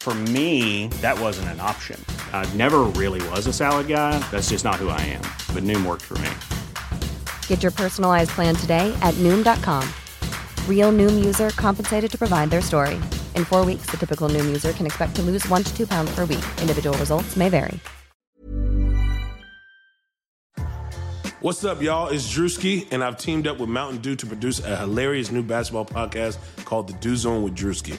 For me, that wasn't an option. I never really was a salad guy. That's just not who I am. But Noom worked for me. Get your personalized plan today at Noom.com. Real Noom user compensated to provide their story. In four weeks, the typical Noom user can expect to lose one to two pounds per week. Individual results may vary. What's up, y'all? It's Drewski, and I've teamed up with Mountain Dew to produce a hilarious new basketball podcast called The Dew Zone with Drewski.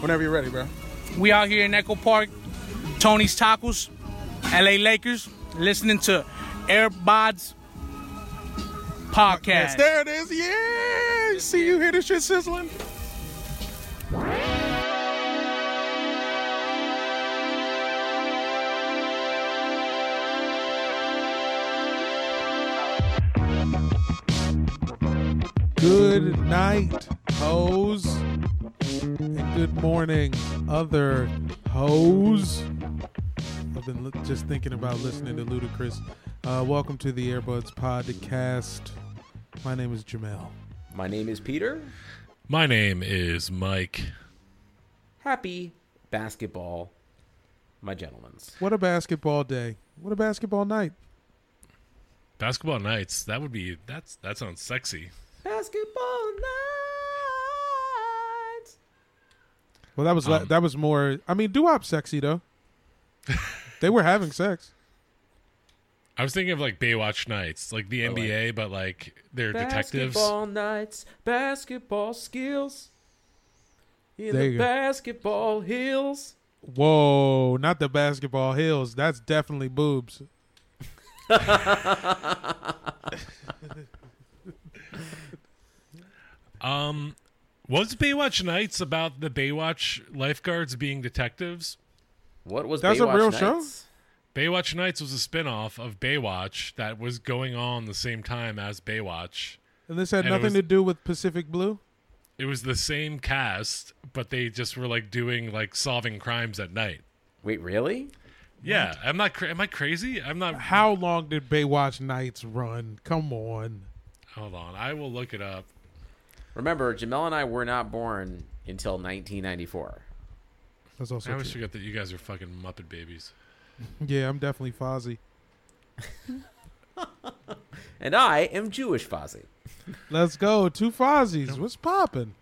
Whenever you're ready, bro. We out here in Echo Park, Tony's Tacos, LA Lakers, listening to Airbuds podcast. Yes, there it is. Yeah. See you hear this shit sizzling? Good night, hoes. And good morning, other hoes. I've been li- just thinking about listening to Ludacris. Uh, welcome to the Airbuds Podcast. My name is Jamel. My name is Peter. My name is Mike. Happy basketball, my gentlemans. What a basketball day. What a basketball night. Basketball nights. That would be that's that sounds sexy. Basketball nights. Well, that was Um, that was more. I mean, doo sexy though. they were having sex. I was thinking of like Baywatch nights, like the NBA, but like they're detectives. Basketball nights, basketball skills. In There the basketball hills. Whoa, not the basketball hills. That's definitely boobs. Um, was Baywatch nights about the Baywatch lifeguards being detectives? What was that? That's a real nights? show? Baywatch Nights was a spin-off of Baywatch that was going on the same time as Baywatch. And this had And it nothing was- to do with Pacific Blue. It was the same cast, but they just were like doing like solving crimes at night. Wait, really? Yeah, I'm not. Cra- am I crazy? I'm not. How long did Baywatch nights run? Come on. Hold on, I will look it up. Remember, Jamel and I were not born until 1994. That's also I always true. forget that you guys are fucking Muppet babies. Yeah, I'm definitely Fozzie. And I am Jewish Fozzie. Let's go. Two Fozzies. What's popping?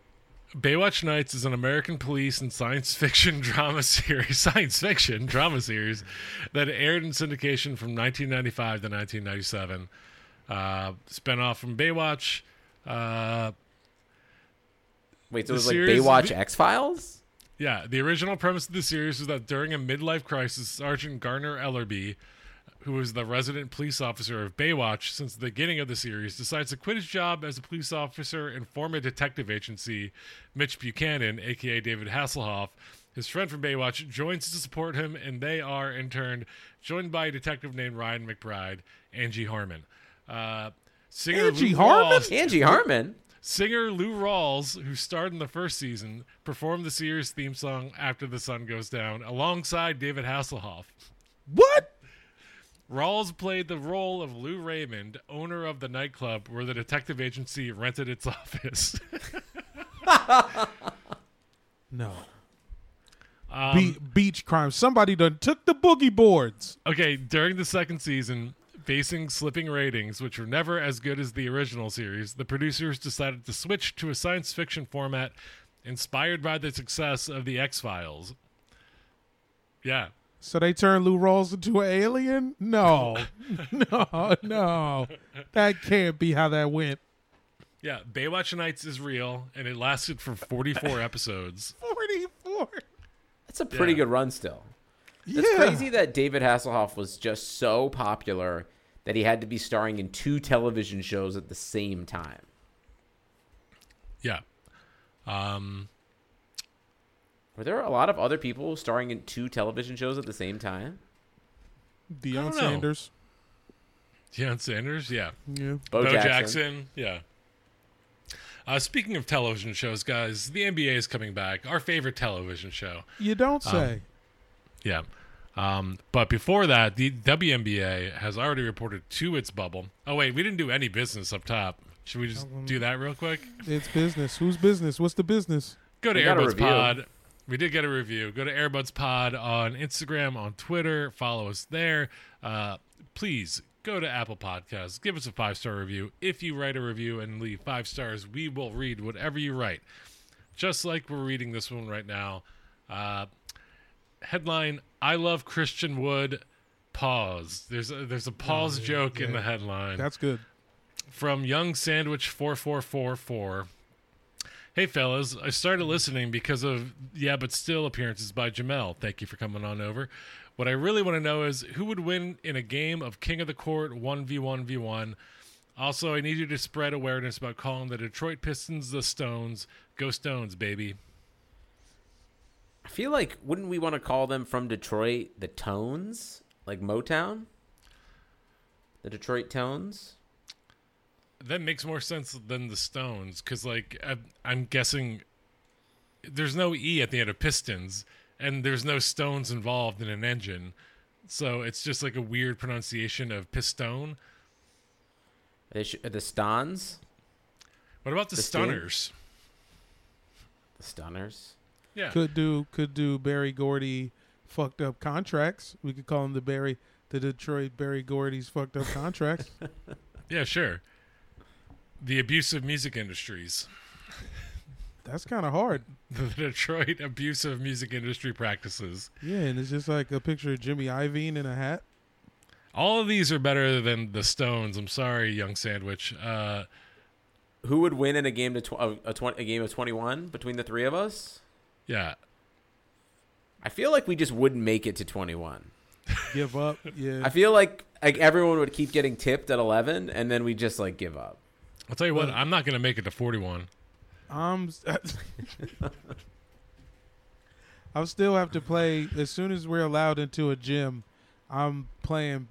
Baywatch Nights is an American police and science fiction drama series, science fiction drama series that aired in syndication from 1995 to 1997. Uh, spin off from Baywatch. Uh, Wait, so The it was like Baywatch X Files? Yeah, the original premise of the series was that during a midlife crisis, Sergeant Garner Ellerby, who was the resident police officer of Baywatch since the beginning of the series, decides to quit his job as a police officer and form a detective agency. Mitch Buchanan, aka David Hasselhoff, his friend from Baywatch, joins to support him, and they are, in turn, joined by a detective named Ryan McBride, Angie Harmon. Uh, singer Angie Harmon? Angie Harmon? Singer Lou Rawls, who starred in the first season, performed the series theme song After the Sun Goes Down alongside David Hasselhoff. What? Rawls played the role of Lou Raymond, owner of the nightclub where the detective agency rented its office. No. Um, Be- beach crime. Somebody done took the boogie boards. Okay, during the second season, facing slipping ratings, which were never as good as the original series, the producers decided to switch to a science fiction format inspired by the success of The X Files. Yeah. So they turned Lou Rawls into an alien? No. no, no. That can't be how that went. Yeah, Baywatch Nights is real, and it lasted for 44 episodes. 44. That's a pretty Yeah. good run still. It's Yeah. crazy that David Hasselhoff was just so popular that he had to be starring in two television shows at the same time. Yeah. Um, Were there a lot of other people starring in two television shows at the same time? Deion. Sanders. Deion Sanders, yeah. Yeah. Bo Bo, Jackson. Jackson. yeah. Uh, speaking of television shows, guys, the NBA is coming back. Our favorite television show. You don't Um, say. Yeah. Um, but before that, the WNBA has already reported to its bubble. Oh, wait, we didn't do any business up top. Should we just do that real quick? it's business. Whose business? What's the business? Go to We got a Airbuds. Pod. We did get a review. Go to Airbuds Pod on Instagram, on Twitter. Follow us there. Uh, please go to Apple Podcasts. Give us a five star review. If you write a review and leave five stars, we will read whatever you write. Just like we're reading this one right now. Uh, headline: I love Christian Wood. Pause. There's a, there's a oh, pause joke in the headline That's good. from Young Sandwich four four four four. Hey fellas, I started listening because of yeah, but still appearances by Jamel. Thank you for coming on over. What I really want to know is who would win in a game of King of the Court one v one v one. Also, I need you to spread awareness about calling the Detroit Pistons the Stones. Go Stones, baby. I feel like wouldn't we want to call them from Detroit the Tones, like Motown? The Detroit Tones. That makes more sense than the Stones because, like, I, I'm guessing there's no E at the end of Pistons, and there's no stones involved in an engine, so it's just like a weird pronunciation of pistone. They sh- the Stons, What about the, The Sting? Stunners? the Stunners. Yeah, Could do could do Berry Gordy fucked up contracts. We could call him the Berry the Detroit Berry Gordy's fucked up contracts. yeah, sure. The abusive music industries, That's kind of hard. the Detroit abusive music industry practices. Yeah, and it's just like a picture of Jimmy Iovine in a hat. All of these are better than the Stones. I'm sorry, Young Sandwich. Uh, Who would win in a game to tw- a, a, tw- a game of twenty one between the three of us? Yeah, I feel like we just wouldn't make it to twenty one. Give up. Yeah. I feel like like everyone would keep getting tipped at eleven, and then we just like give up. I'll tell you what. I'm not gonna make it to 41. I'm. I'll still have to play as soon as we're allowed into a gym. I'm playing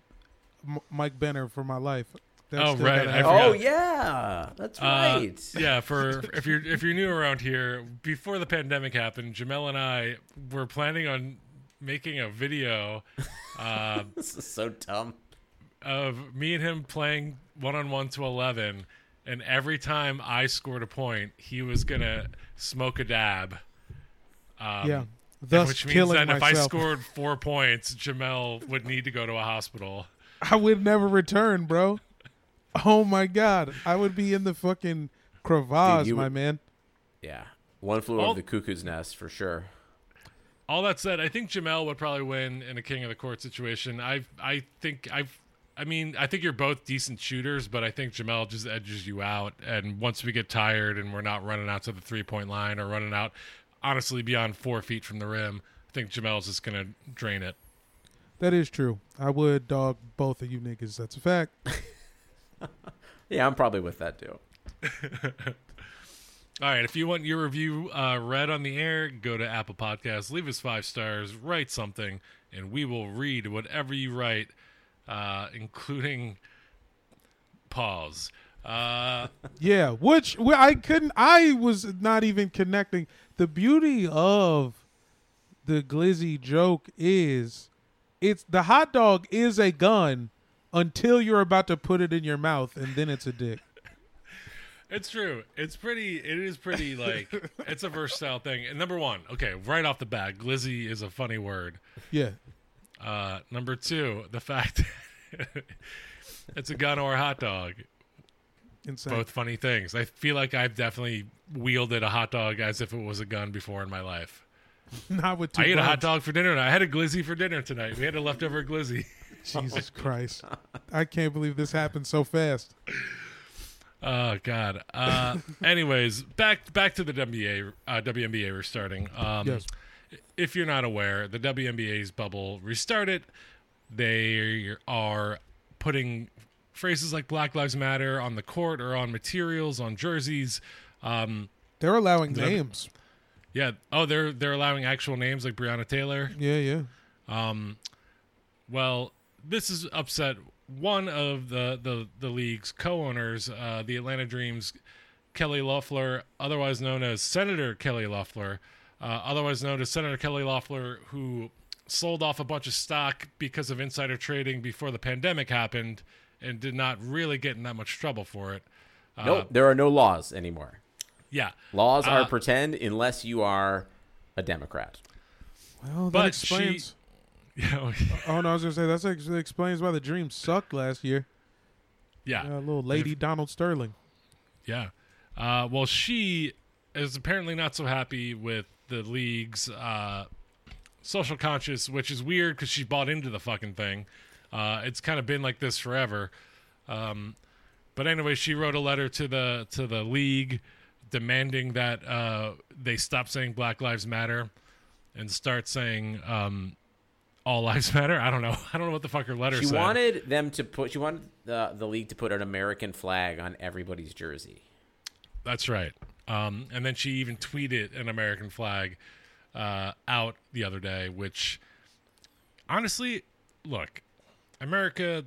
M- Mike Benner for my life. That's Oh, right, I Oh yeah, that's Uh, right. yeah, for if you're if you're new around here, before the pandemic happened, Jamel and I were planning on making a video uh, this is so dumb. of me and him playing one on one to eleven, and every time I scored a point, he was gonna smoke a dab. Um, Yeah. Thus which means killing that if I scored four points, Jamel would need to go to a hospital. I would never return, bro. Oh my god, I would be in the fucking crevasse, Dude, my would- man. Yeah, one flew All- over the cuckoo's nest for sure. All that said, I think Jamel would probably win in a king of the court situation. I I think I've I mean I think you're both decent shooters, but I think Jamel just edges you out. And once we get tired and we're not running out to the three point line or running out honestly beyond four feet from the rim, I think Jamel's just gonna drain it. That is true. I would dog both of you niggas. That's a fact. Yeah, I'm probably with that too. All right, if you want your review uh, read on the air, go to Apple Podcasts, leave us five stars, write something, and we will read whatever you write, uh, including pause. Uh, Yeah, which well, I couldn't. I was not even connecting. The beauty of the glizzy joke is, it's the hot dog is a gun until you're about to put it in your mouth, and then it's a dick. it's true. It's pretty. It is pretty like it's a versatile thing. And number one, okay, right off the bat, glizzy is a funny word. Yeah, Uh, number two, the fact that it's a gun or a hot dog. insane. Both funny things. I feel like I've definitely wielded a hot dog as if it was a gun before in my life. Not with two. I ate a hot dog for dinner. and I had a glizzy for dinner tonight. We had a leftover glizzy. Jesus Christ! I can't believe this happened so fast. Oh God. Uh, anyways, back back to the WNBA. Uh, WNBA restarting. Um, Yes. If you're not aware, the WNBA's bubble restarted. They are putting phrases like Black Lives Matter on the court or on materials, on jerseys. Um, They're allowing the- names. Yeah. Oh, they're they're allowing actual names like Breonna Taylor. Yeah, yeah. Um, well, this has upset one of the the the league's co-owners, uh, the Atlanta Dreams, Kelly Loeffler, otherwise known as Senator Kelly Loeffler, uh, otherwise known as Senator Kelly Loeffler, who sold off a bunch of stock because of insider trading before the pandemic happened, and did not really get in that much trouble for it. Uh, nope, there are no laws anymore. Yeah, Laws are Uh, pretend unless you are a Democrat. Well, that But explains. Yeah. oh no, I was gonna say that actually explains why the Dream sucked last year. Yeah. Uh, little lady Donald Sterling. Yeah. Uh, well, she is apparently not so happy with the league's uh, social conscious, which is weird because she bought into the fucking thing. Uh, it's kind of been like this forever. Um, but anyway, she wrote a letter to the to the league demanding that uh, they stop saying Black Lives Matter and start saying um, All Lives Matter. I don't know. I don't know what the fuck her letter She said. wanted them to put. She wanted the the league to put an American flag on everybody's jersey. That's right. Um, and then she even tweeted an American flag uh, out the other day, which honestly, look, America,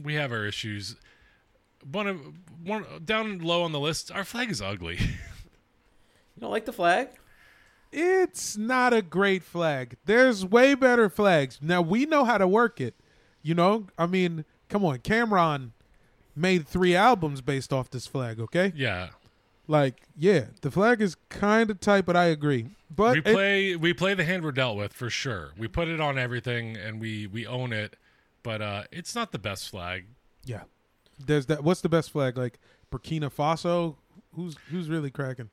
we have our issues. One of one down low on the list, our flag is ugly. You don't like the flag? It's not a great flag. There's way better flags. Now we know how to work it. You know, I mean, come on, Cam'ron made three albums based off this flag. Okay, yeah, like yeah, the flag is kind of tight, but I agree. But we it- play we play the hand we're dealt with for sure. We put it on everything and we we own it, but uh, it's not the best flag. yeah, there's that. What's the best flag? Like Burkina Faso. Who's who's really cracking?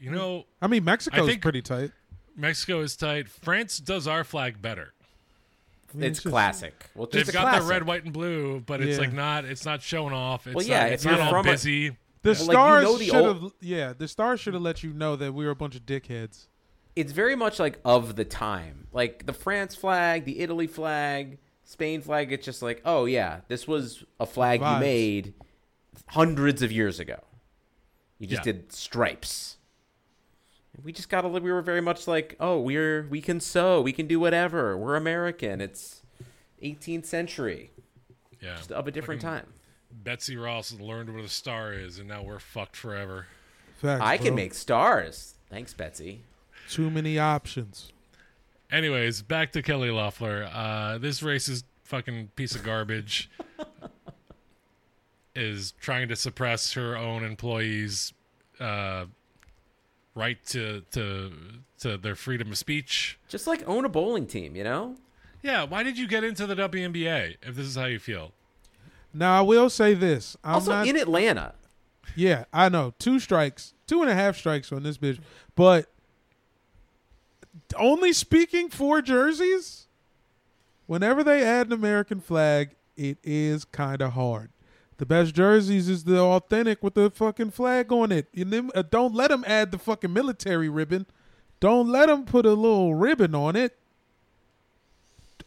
You know, I mean, Mexico's think- pretty tight. Mexico is tight. France does our flag better. I mean, It's just- classic. Well, They've got classic. the red, white, and blue, but it's Yeah. like not. It's not showing off. It's Well, yeah, not, it's not all from a- busy. The Well, like, you stars know should have. old- Yeah, the stars should have let you know that we were a bunch of dickheads. It's very much like of the time, like the France flag, the Italy flag, Spain flag. It's just like, oh yeah, this was a flag Vibes. you made hundreds of years ago. You just Yeah. did stripes. We just got to. We were very much like, oh, we're we can sew, we can do whatever. We're American. It's 18th century, Yeah, just of a different Fucking time. Betsy Ross learned where the star is, and now we're fucked forever. Facts, I can make stars. Thanks, Betsy. too many options. Anyways, back to Kelly Loeffler. Uh, this racist fucking piece of garbage is trying to suppress her own employees' uh, right to to to their freedom of speech. Just like own a bowling team, you know? Yeah, why did you get into the WNBA if this is how you feel? Now I will say this. I'm also not, in Atlanta. Yeah, I know. Two strikes, two and a half strikes on this bitch. But only speaking for jerseys, whenever they add an American flag, it is kind of hard. The best jerseys is the authentic with the fucking flag on it. And then, uh, don't let them add the fucking military ribbon. Don't let them put a little ribbon on it.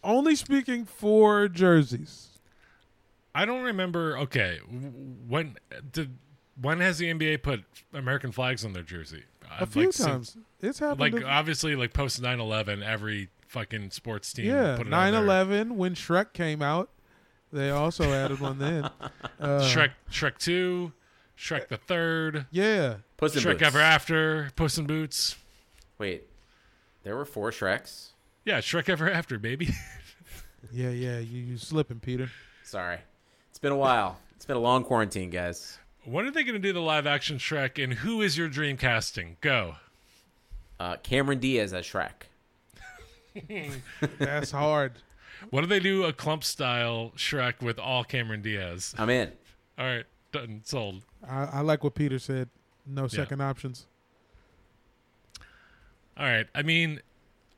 Only speaking for jerseys. I don't remember. Okay, when did when has the NBA put American flags on their jersey? A few times. It's happened Like to- obviously, like post 9-11, every fucking sports team. Yeah, put it on 9 their- 11, when Shrek came out, they also added one then. Uh, Shrek, Shrek Two, Shrek the Third. Yeah. Puss in Shrek Boots. Ever After, Puss in Boots. Wait, there were four Shreks. Yeah, Shrek Ever After, baby. Yeah, yeah, you, you slipping, Peter. Sorry, it's been a while. It's been a long quarantine, guys. when are they going to do the live action Shrek? And who is your dream casting? Go. Uh, Cameron Diaz as Shrek. That's hard. What do they do? A clump style Shrek with all Cameron Diaz. I'm in. All right, done. Sold. I, I like what Peter said. No second options. All right. I mean,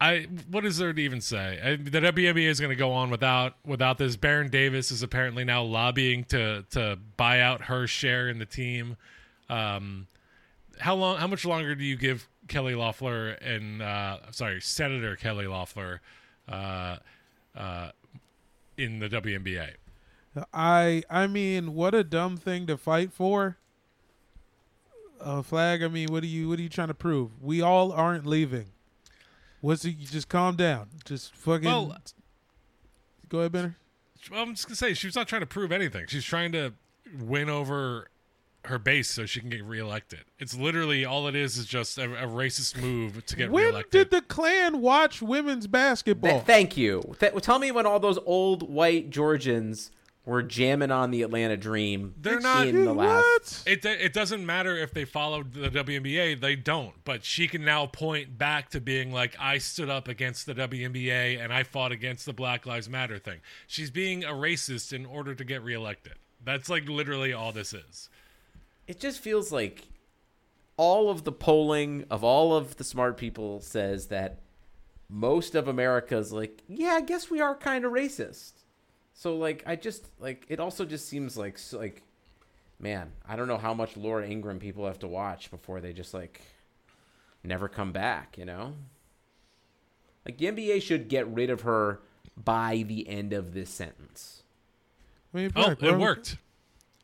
I what is there to even say? I, the WNBA is going to go on without without this. Baron Davis is apparently now lobbying to to buy out her share in the team. Um, how long? How much longer do you give Kelly Loeffler and uh, sorry, Senator Kelly Loeffler uh, uh, in the WNBA? I I mean, what a dumb thing to fight for. A flag. I mean, what are you what are you trying to prove? We all aren't leaving. What's it? You just calm down. Just fucking. Well- go ahead, Benner. I'm just gonna say she's not trying to prove anything. She's trying to win over her base so she can get reelected. It's literally all it is is just a, a racist move to get When reelected. did the Klan watch women's basketball? Th- thank you. Th- tell me when all those old white Georgians were jamming on the Atlanta Dream. They're not. in the last. It it doesn't matter if they followed the WNBA. They don't. But she can now point back to being like, I stood up against the WNBA and I fought against the Black Lives Matter thing. She's being a racist in order to get reelected. That's like literally all this is. It just feels like all of the polling of all of the smart people says that most of America's like, yeah, I guess we are kind of racist. So like, I just like it. Also, just seems like like, man, I don't know how much Laura Ingraham people have to watch before they just like never come back. You know, like the NBA should get rid of her by the end of this sentence. I mean, Oh, it worked.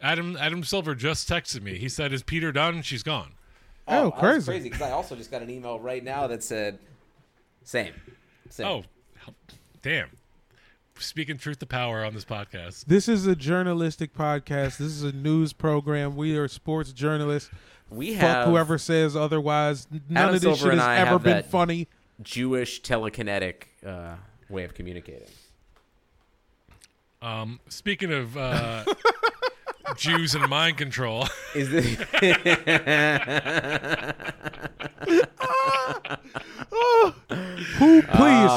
Adam Adam Silver just texted me. He said, "Is Peter done? She's gone." Oh, that's crazy. crazy! Because I also just got an email right now that said, same. same. Oh, damn! Speaking truth to power on this podcast. This is a journalistic podcast. This is a news program. We are sports journalists. We Fuck whoever says otherwise. None Adam of this Silver shit has I ever been funny. Jewish telekinetic uh, way of communicating. Um, speaking of uh, Jews and mind control, Is this? Who please?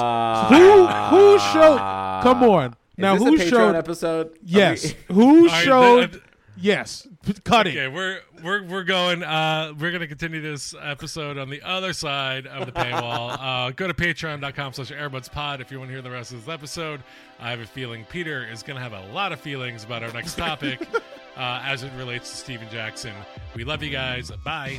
who who showed? Come on. Now is this who a Patreon showed? episode? Yes. Are Who All right, showed? the- yes. P- Cut okay, we're we're we're going. Uh, we're gonna continue this episode on the other side of the paywall. uh, go to Patreon.com/slash AirbudsPod if you want to hear the rest of this episode. I have a feeling Peter is gonna have a lot of feelings about our next topic uh, as it relates to Stephen Jackson. We love you guys. Bye.